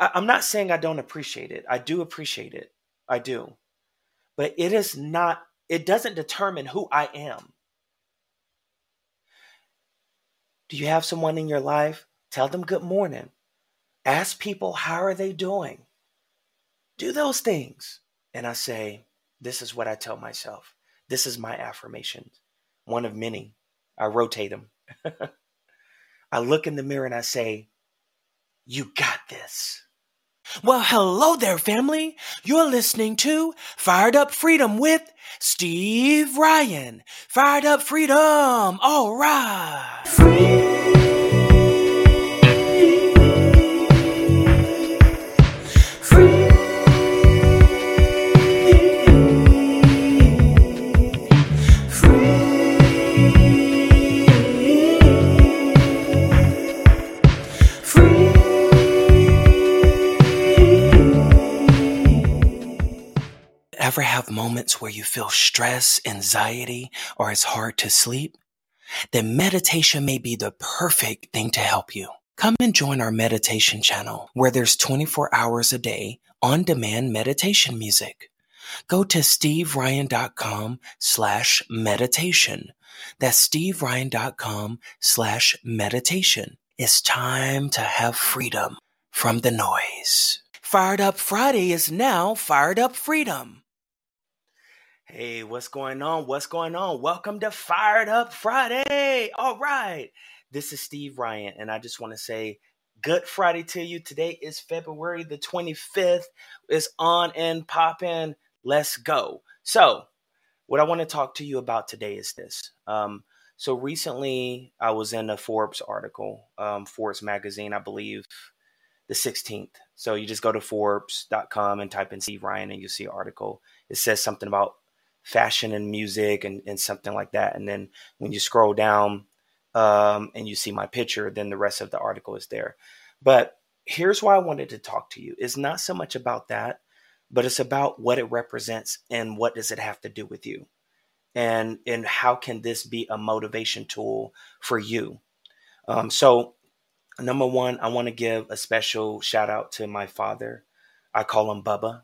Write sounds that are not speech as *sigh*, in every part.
I, I'm not saying I don't appreciate it. I do appreciate it. I do. But it is not, it doesn't determine who I am. Do you have someone in your life? Tell them good morning. Ask people how are they doing? Do those things. And I say, this is what I tell myself. This is my affirmation. One of many. I rotate them. *laughs* I look in the mirror and I say, You got this. Well, hello there, family. You're listening to Fired Up Freedom with Steve Ryan. Fired Up Freedom. All right. Moments where you feel stress, anxiety, or it's hard to sleep? Then meditation may be the perfect thing to help you. Come and join our meditation channel where there's 24 hours a day on demand meditation music. Go to steveryan.com slash meditation. That's steveryan.com slash meditation. It's time to have freedom from the noise. Fired Up Friday is now Fired Up Freedom. Hey, what's going on? What's going on? Welcome to Fired Up Friday. All right. This is Steve Ryan, and I just want to say good Friday to you. Today is February the 25th. It's on and popping. Let's go. So, what I want to talk to you about today is this. Um, so, recently I was in a Forbes article, um, Forbes magazine, I believe, the 16th. So, you just go to Forbes.com and type in Steve Ryan, and you see an article. It says something about fashion and music and, and something like that. And then when you scroll down um, and you see my picture, then the rest of the article is there. But here's why I wanted to talk to you. It's not so much about that, but it's about what it represents and what does it have to do with you. And, and how can this be a motivation tool for you? Um, so, number one, I want to give a special shout out to my father. I call him Bubba.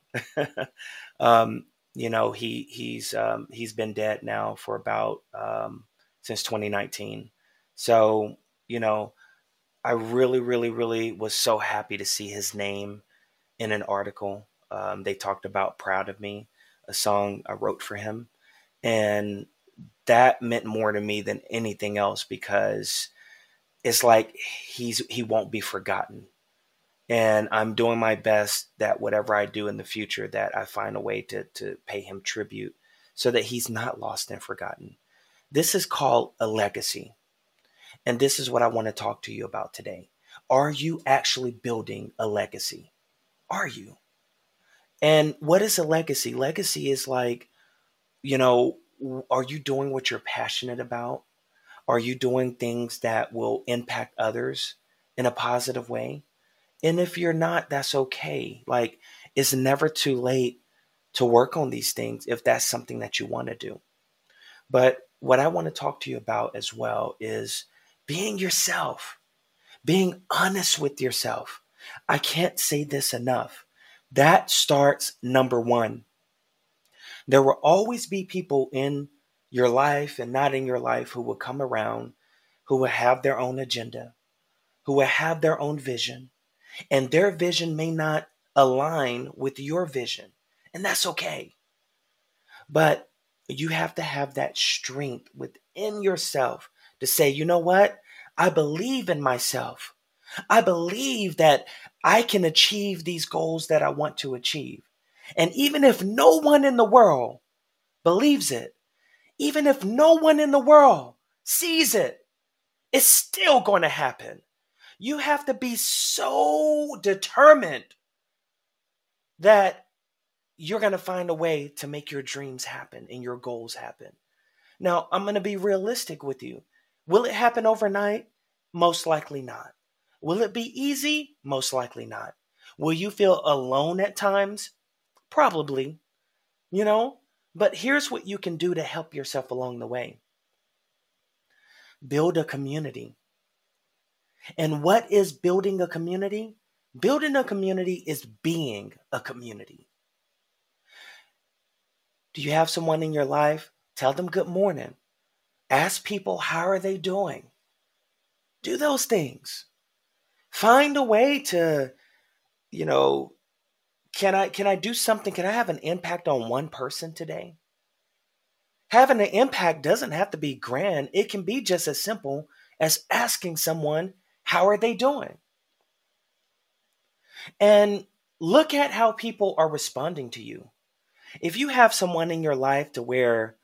*laughs* um, you know he he's um, he's been dead now for about um, since 2019 so you know i really really really was so happy to see his name in an article. Um, they talked about proud of me a song i wrote for him. And that meant more to me than anything else because it's like he's he won't be forgotten and I'm doing my best that whatever I do in the future that I find a way to to pay him tribute so that he's not lost and forgotten. This is called a legacy. And this is what I want to talk to you about today. Are you actually building a legacy? Are you? And what is a legacy? Legacy is like, you know, are you doing what you're passionate about? Are you doing things that will impact others in a positive way? And if you're not, that's okay. Like, it's never too late to work on these things if that's something that you want to do. But what I want to talk to you about as well is being yourself, being honest with yourself. I can't say this enough. That starts number one. There will always be people in your life and not in your life who will come around, who will have their own agenda, who will have their own vision, and their vision may not align with your vision, and that's okay. But you have to have that strength within yourself to say, you know what? I believe in myself. I believe that I can achieve these goals that I want to achieve. And even if no one in the world believes it, even if no one in the world sees it, it's still going to happen. You have to be so determined that you're going to find a way to make your dreams happen and your goals happen. Now, I'm going to be realistic with you. Will it happen overnight? Most likely not. Will it be easy? Most likely not. Will you feel alone at times? Probably. You know, but here's what you can do to help yourself along the way build a community. And what is building a community? Building a community is being a community. Do you have someone in your life? Tell them good morning. Ask people how are they doing? Do those things. Find a way to, you know, can I can I do something? Can I have an impact on one person today? Having an impact doesn't have to be grand. It can be just as simple as asking someone, how are they doing? And look at how people are responding to you. If you have someone in your life to where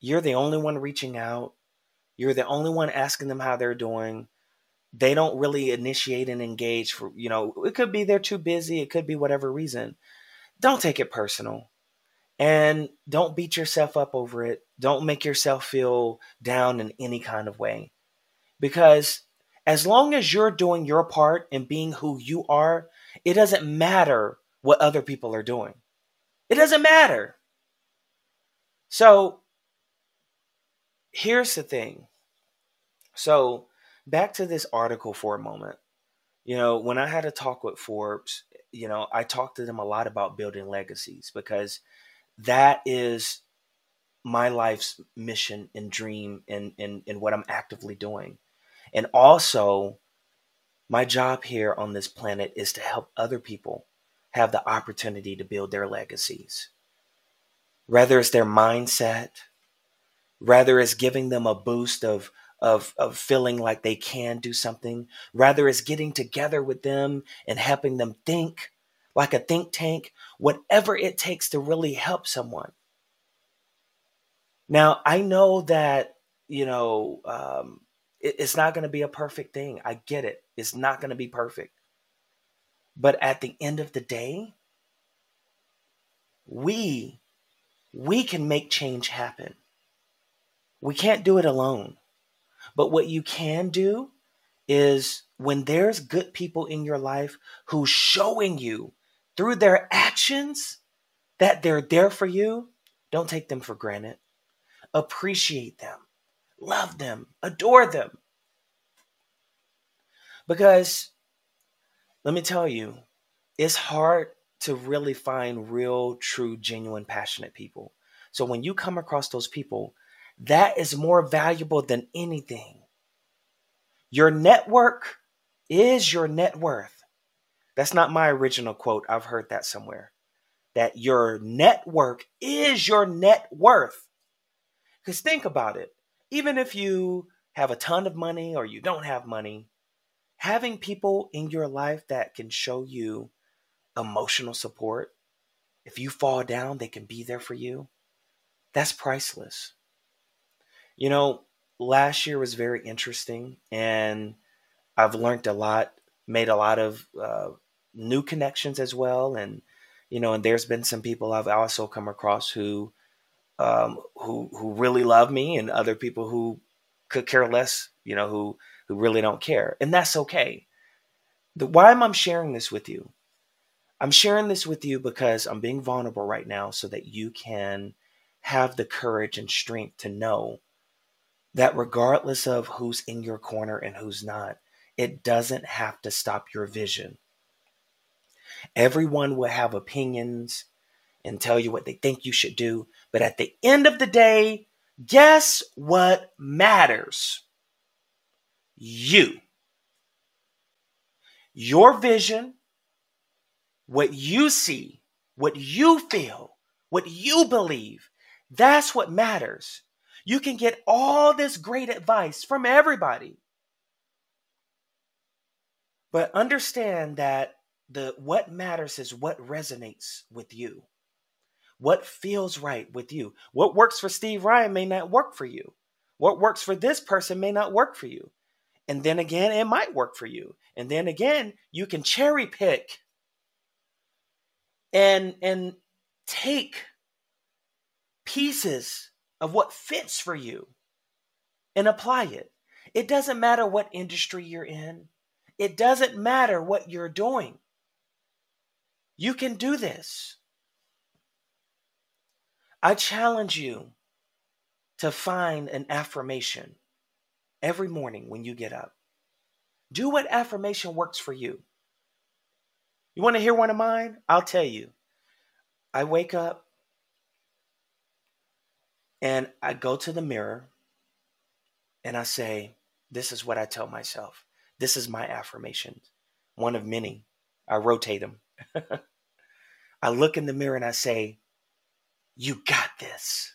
you're the only one reaching out, you're the only one asking them how they're doing, they don't really initiate and engage for, you know, it could be they're too busy, it could be whatever reason. Don't take it personal. And don't beat yourself up over it. Don't make yourself feel down in any kind of way. Because as long as you're doing your part and being who you are, it doesn't matter what other people are doing. It doesn't matter. So here's the thing. So back to this article for a moment. You know, when I had a talk with Forbes, you know, I talked to them a lot about building legacies because that is my life's mission and dream and, and, and what I'm actively doing. And also, my job here on this planet is to help other people have the opportunity to build their legacies. Whether it's their mindset, rather it's giving them a boost of, of, of feeling like they can do something, rather it's getting together with them and helping them think like a think tank, whatever it takes to really help someone. Now, I know that, you know, um, it, it's not going to be a perfect thing. I get it. It's not going to be perfect. But at the end of the day, we we can make change happen. We can't do it alone. But what you can do is when there's good people in your life who's showing you through their actions that they're there for you, don't take them for granted. Appreciate them, love them, adore them. Because let me tell you, it's hard to really find real, true, genuine, passionate people. So when you come across those people, that is more valuable than anything. Your network is your net worth. That's not my original quote. I've heard that somewhere. That your network is your net worth. Because think about it. Even if you have a ton of money or you don't have money, having people in your life that can show you emotional support, if you fall down, they can be there for you. That's priceless. You know, last year was very interesting and I've learned a lot, made a lot of uh, new connections as well. And, you know, and there's been some people I've also come across who, um, who, who really love me and other people who could care less, you know, who, who really don't care. And that's okay. The, why am I sharing this with you? I'm sharing this with you because I'm being vulnerable right now so that you can have the courage and strength to know that regardless of who's in your corner and who's not, it doesn't have to stop your vision. Everyone will have opinions and tell you what they think you should do. But at the end of the day, guess what matters? You. Your vision, what you see, what you feel, what you believe, that's what matters. You can get all this great advice from everybody. But understand that the what matters is what resonates with you. What feels right with you. What works for Steve Ryan may not work for you. What works for this person may not work for you. And then again, it might work for you. And then again, you can cherry pick and and take pieces of what fits for you and apply it. It doesn't matter what industry you're in. It doesn't matter what you're doing. You can do this. I challenge you to find an affirmation every morning when you get up. Do what affirmation works for you. You want to hear one of mine? I'll tell you. I wake up and I go to the mirror and I say, This is what I tell myself. This is my affirmation, one of many. I rotate them. *laughs* I look in the mirror and I say, You got this.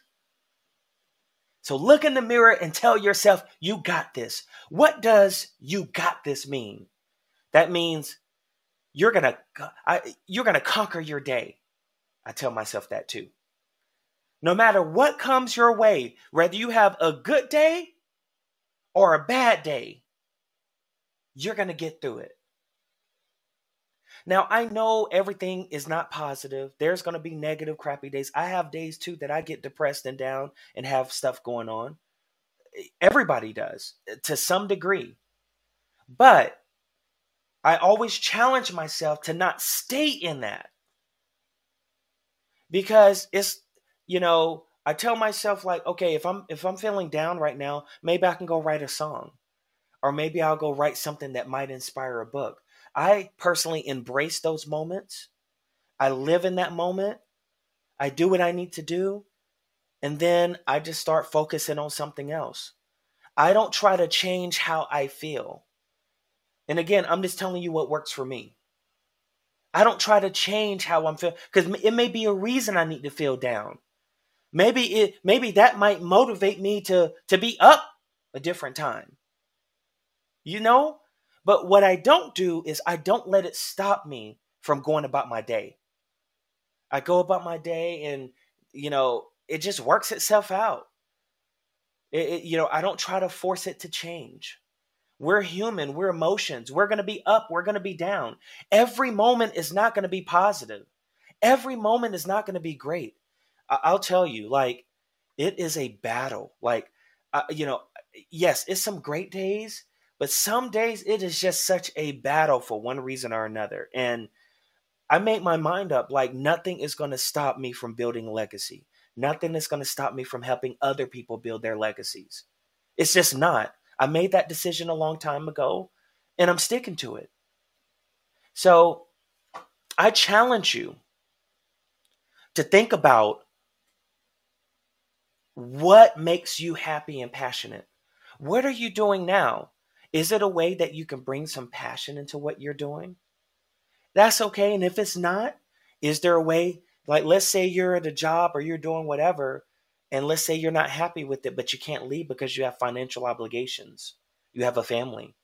So look in the mirror and tell yourself, You got this. What does you got this mean? That means you're gonna you're gonna conquer your day. I tell myself that too. No matter what comes your way, whether you have a good day or a bad day, you're gonna get through it. Now, I know everything is not positive. There's going to be negative, crappy days. I have days too that I get depressed and down and have stuff going on. Everybody does eh, to some degree. But I always challenge myself to not stay in that. Because it's, you know, I tell myself like, okay, if I'm if I'm feeling down right now, maybe I can go write a song. Or maybe I'll go write something that might inspire a book. I personally embrace those moments. I live in that moment. I do what I need to do. And then I just start focusing on something else. I don't try to change how I feel. And again, I'm just telling you what works for me. I don't try to change how I'm feeling because it may be a reason I need to feel down. Maybe it maybe that might motivate me to to be up a different time. You know? But what I don't do is I don't let it stop me from going about my day. I go about my day and you know, it just works itself out. It, it, you know, I don't try to force it to change. We're human, we're emotions. We're going to be up, we're going to be down. Every moment is not going to be positive. Every moment is not going to be great. I- will tell you, like, it is a battle. Like, uh, you know, yes, it's some great days, but some days it is just such a battle for one reason or another. And I make my mind up like nothing is going to stop me from building legacy. Nothing is going to stop me from helping other people build their legacies. It's just not. I made that decision a long time ago and I'm sticking to it. So I challenge you to think about what makes you happy and passionate. What are you doing now? Is it a way that you can bring some passion into what you're doing? That's okay. And if it's not, is there a way, like, let's say you're at a job or you're doing whatever, and let's say you're not happy with it, but you can't leave because you have financial obligations, you have a family.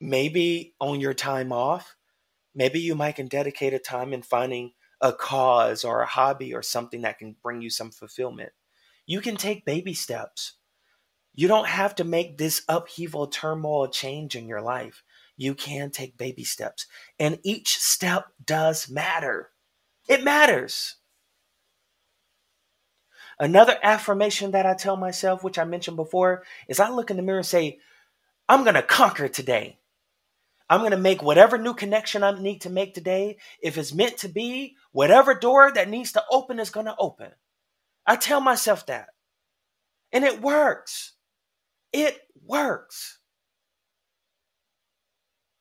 Maybe on your time off, maybe you might can dedicate a time in finding a cause or a hobby or something that can bring you some fulfillment. You can take baby steps. You don't have to make this upheaval, turmoil change in your life. You can take baby steps. And each step does matter. It matters. Another affirmation that I tell myself, which I mentioned before, is I look in the mirror and say, I'm going to conquer today. I'm going to make whatever new connection I need to make today. If it's meant to be, whatever door that needs to open is going to open. I tell myself that. And it works. It works.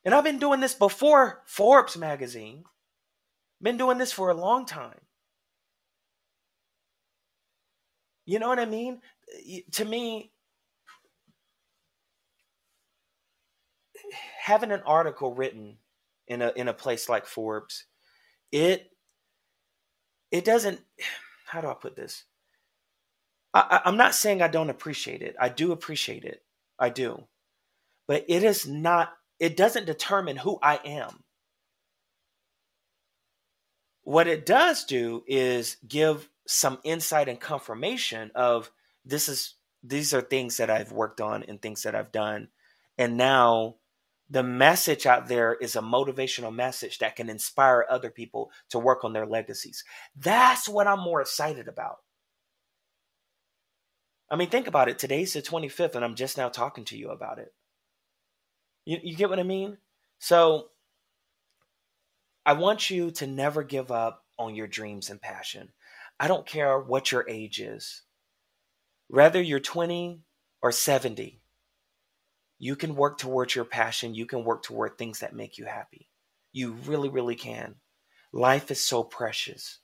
And I've been doing this before Forbes magazine. Been doing this for a long time. You know what I mean? To me, having an article written in a in a place like Forbes, it it doesn't. How do I put this? I, I'm not saying I don't appreciate it. I do appreciate it. I do, but it is not. It doesn't determine who I am. What it does do is give some insight and confirmation of this is these are things that I've worked on and things that I've done. And now the message out there is a motivational message that can inspire other people to work on their legacies. That's what I'm more excited about. I mean, think about it. Today's the 25th, and I'm just now talking to you about it. You, you get what I mean? So I want you to never give up on your dreams and passion. I don't care what your age is, whether you're 20 or 70, you can work towards your passion. You can work toward things that make you happy. You really, really can. Life is so precious.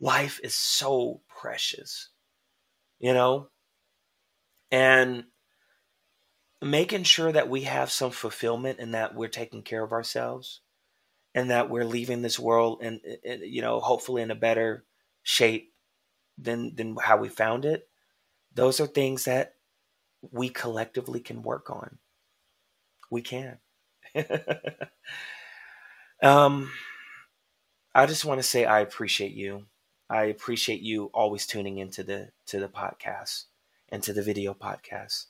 Life is so precious, you know? And making sure that we have some fulfillment and that we're taking care of ourselves and that we're leaving this world and, you know hopefully in a better shape than than how we found it. Those are things that we collectively can work on. We can. *laughs* Um i just want to say i appreciate you. I appreciate you always tuning into the to the podcast and to the video podcast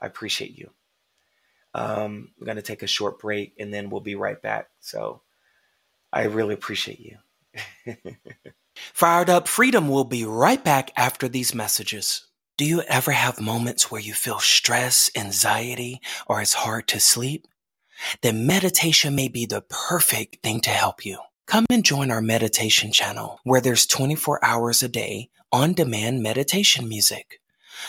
i appreciate you um, I'm going to take a short break and then we'll be right back. So I really appreciate you. *laughs* Fired Up Freedom will be right back after these messages. Do you ever have moments where you feel stress, anxiety, or it's hard to sleep? Then meditation may be the perfect thing to help you. Come and join our meditation channel where there's 24 hours a day on demand meditation music.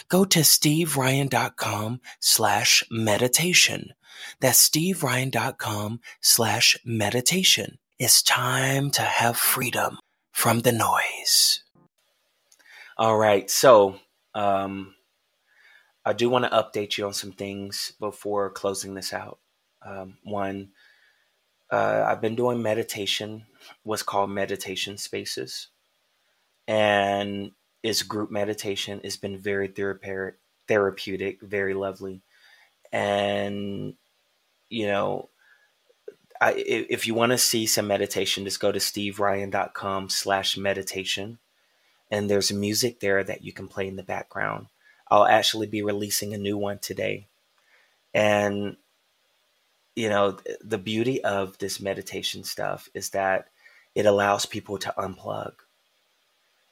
Go to steveryan.com slash meditation. That's steveryan.com slash meditation. It's time to have freedom from the noise. All right. So, um, I do want to update you on some things before closing this out. Um, one, uh, I've been doing meditation, what's called meditation spaces, and it's group meditation. It's been very therapeutic, very lovely, and you know, I, if you want to see some meditation, just go to steveryan.com slash meditation. And there's music there that you can play in the background. I'll actually be releasing a new one today. And, you know, the beauty of this meditation stuff is that it allows people to unplug.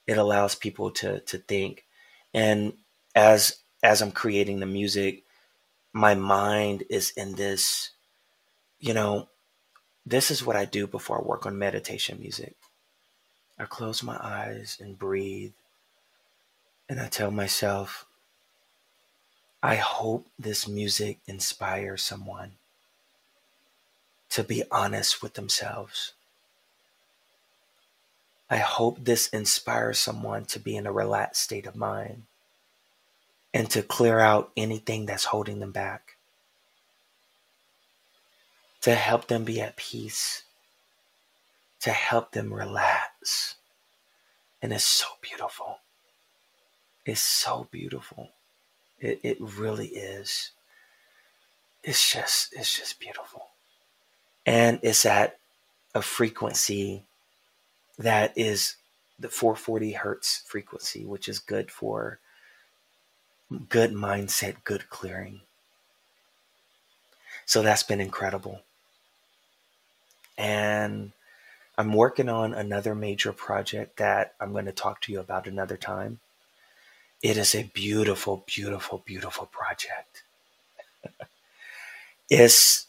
It allows people to to think. And as as I'm creating the music, my mind is in this, you know, this is what I do before I work on meditation music. I close my eyes and breathe, and I tell myself, I hope this music inspires someone to be honest with themselves. I hope this inspires someone to be in a relaxed state of mind and to clear out anything that's holding them back to help them be at peace, to help them relax. And it's so beautiful. It's so beautiful. It, it really is. It's just, it's just beautiful. And it's at a frequency that is the 440 hertz frequency, which is good for good mindset, good clearing. So that's been incredible and I'm working on another major project that I'm going to talk to you about another time. It is a beautiful, beautiful, beautiful project. *laughs* it's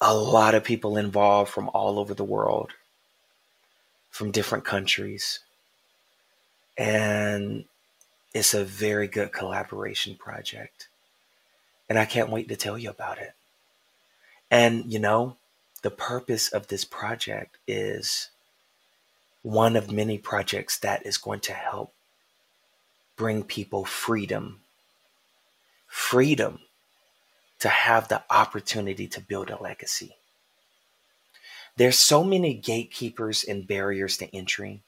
a lot of people involved from all over the world, from different countries. And it's a very good collaboration project. And I can't wait to tell you about it. And, you know, the purpose of this project is one of many projects that is going to help bring people freedom. Freedom to have the opportunity to build a legacy. There's so many gatekeepers and barriers to entry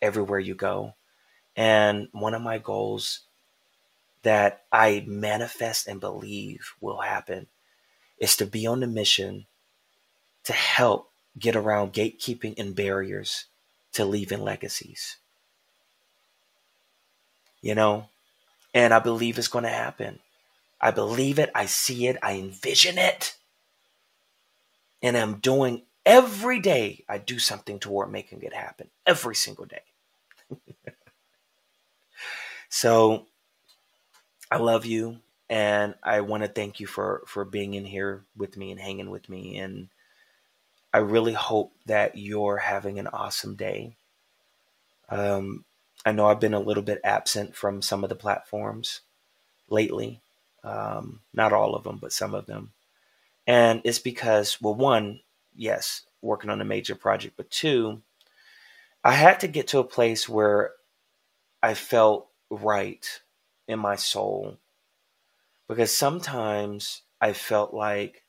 everywhere you go. And one of my goals that I manifest and believe will happen is to be on the mission to help get around gatekeeping and barriers to leaving legacies. You know, and I believe it's going to happen. I believe it. I see it. I envision it. And I'm doing every day, I do something toward making it happen every single day. *laughs* so I love you. And I want to thank you for, for being in here with me and hanging with me and I really hope that you're having an awesome day. Um, I know I've been a little bit absent from some of the platforms lately. Um, not all of them, but some of them. And it's because, well, one, yes, working on a major project, but two, I had to get to a place where I felt right in my soul. Because sometimes I felt like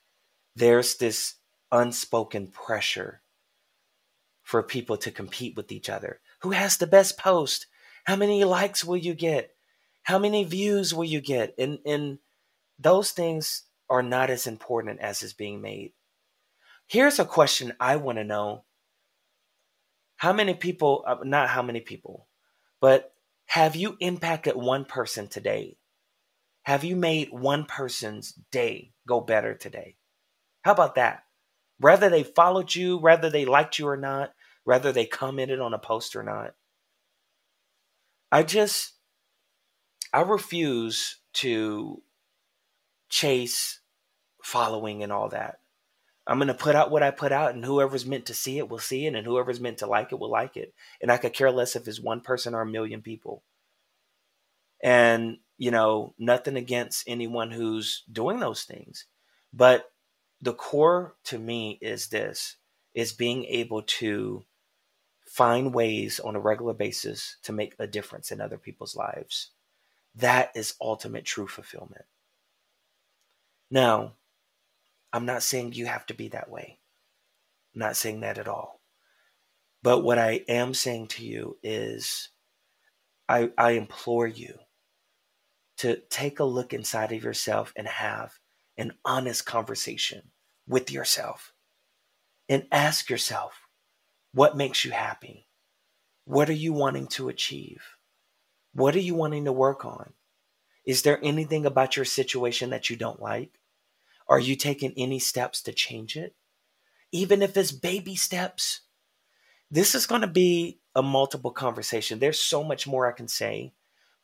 there's this unspoken pressure for people to compete with each other. Who has the best post? How many likes will you get? How many views will you get? And and those things are not as important as is being made. Here's a question I want to know. How many people, uh, not how many people, but have you impacted one person today? Have you made one person's day go better today? How about that? Whether they followed you, whether they liked you or not, whether they commented on a post or not. I just, I refuse to chase following and all that. I'm going to put out what I put out, and whoever's meant to see it will see it, and whoever's meant to like it will like it. And I could care less if it's one person or a million people. And, you know, nothing against anyone who's doing those things. But the core to me is this is being able to find ways on a regular basis to make a difference in other people's lives. That is ultimate true fulfillment. Now, I'm not saying you have to be that way. I'm not saying that at all. But what I am saying to you is I, I implore you to take a look inside of yourself and have an honest conversation with yourself and ask yourself what makes you happy? What are you wanting to achieve? What are you wanting to work on? Is there anything about your situation that you don't like? Are you taking any steps to change it? Even if it's baby steps. This is going to be a multiple conversation. There's so much more I can say,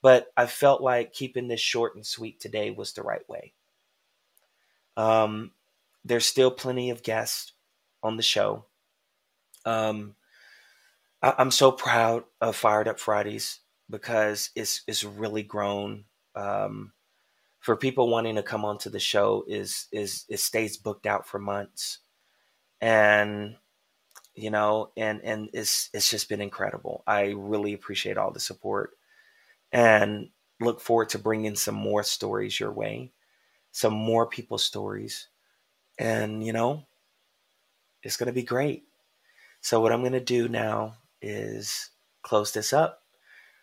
but I felt like keeping this short and sweet today was the right way. Um, there's still plenty of guests on the show. Um, I, am so proud of Fired Up Fridays because it's it's really grown. Um, for people wanting to come onto the show is is it stays booked out for months, and you know, and and it's it's just been incredible. I really appreciate all the support, and look forward to bringing some more stories your way, some more people's stories, and you know, it's gonna be great. So what I'm gonna do now is close this up,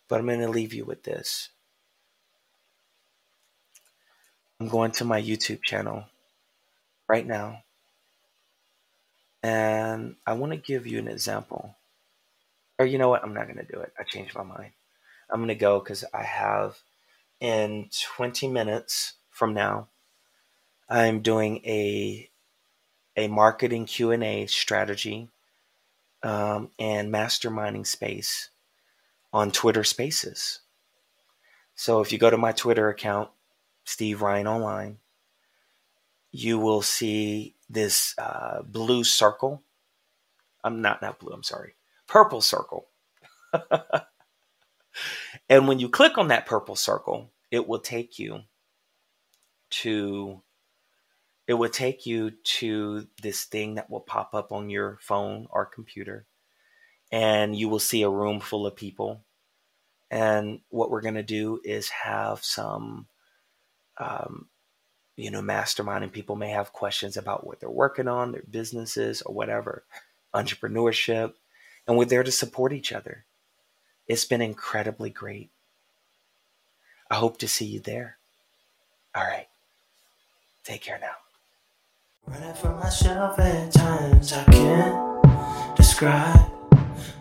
but I'm gonna leave you with this. I'm going to my YouTube channel right now. And I want to give you an example. Or you know what? I'm not going to do it. I changed my mind. I'm going to go because I have in 20 minutes from now, I'm doing a a marketing Q&A strategy um, and masterminding space on Twitter Spaces. So if you go to my Twitter account, Steve Ryan Online, you will see this uh, blue circle. I'm not not blue. I'm sorry, purple circle. *laughs* and when you click on that purple circle, it will take you to it will take you to this thing that will pop up on your phone or computer and you will see a room full of people and what we're going to do is have some um, you know, masterminding people may have questions about what they're working on, their businesses, or whatever, entrepreneurship, and we're there to support each other. It's been incredibly great. I hope to see you there. All right. Take care now. Running myself at times I can't describe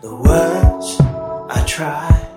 the words I try.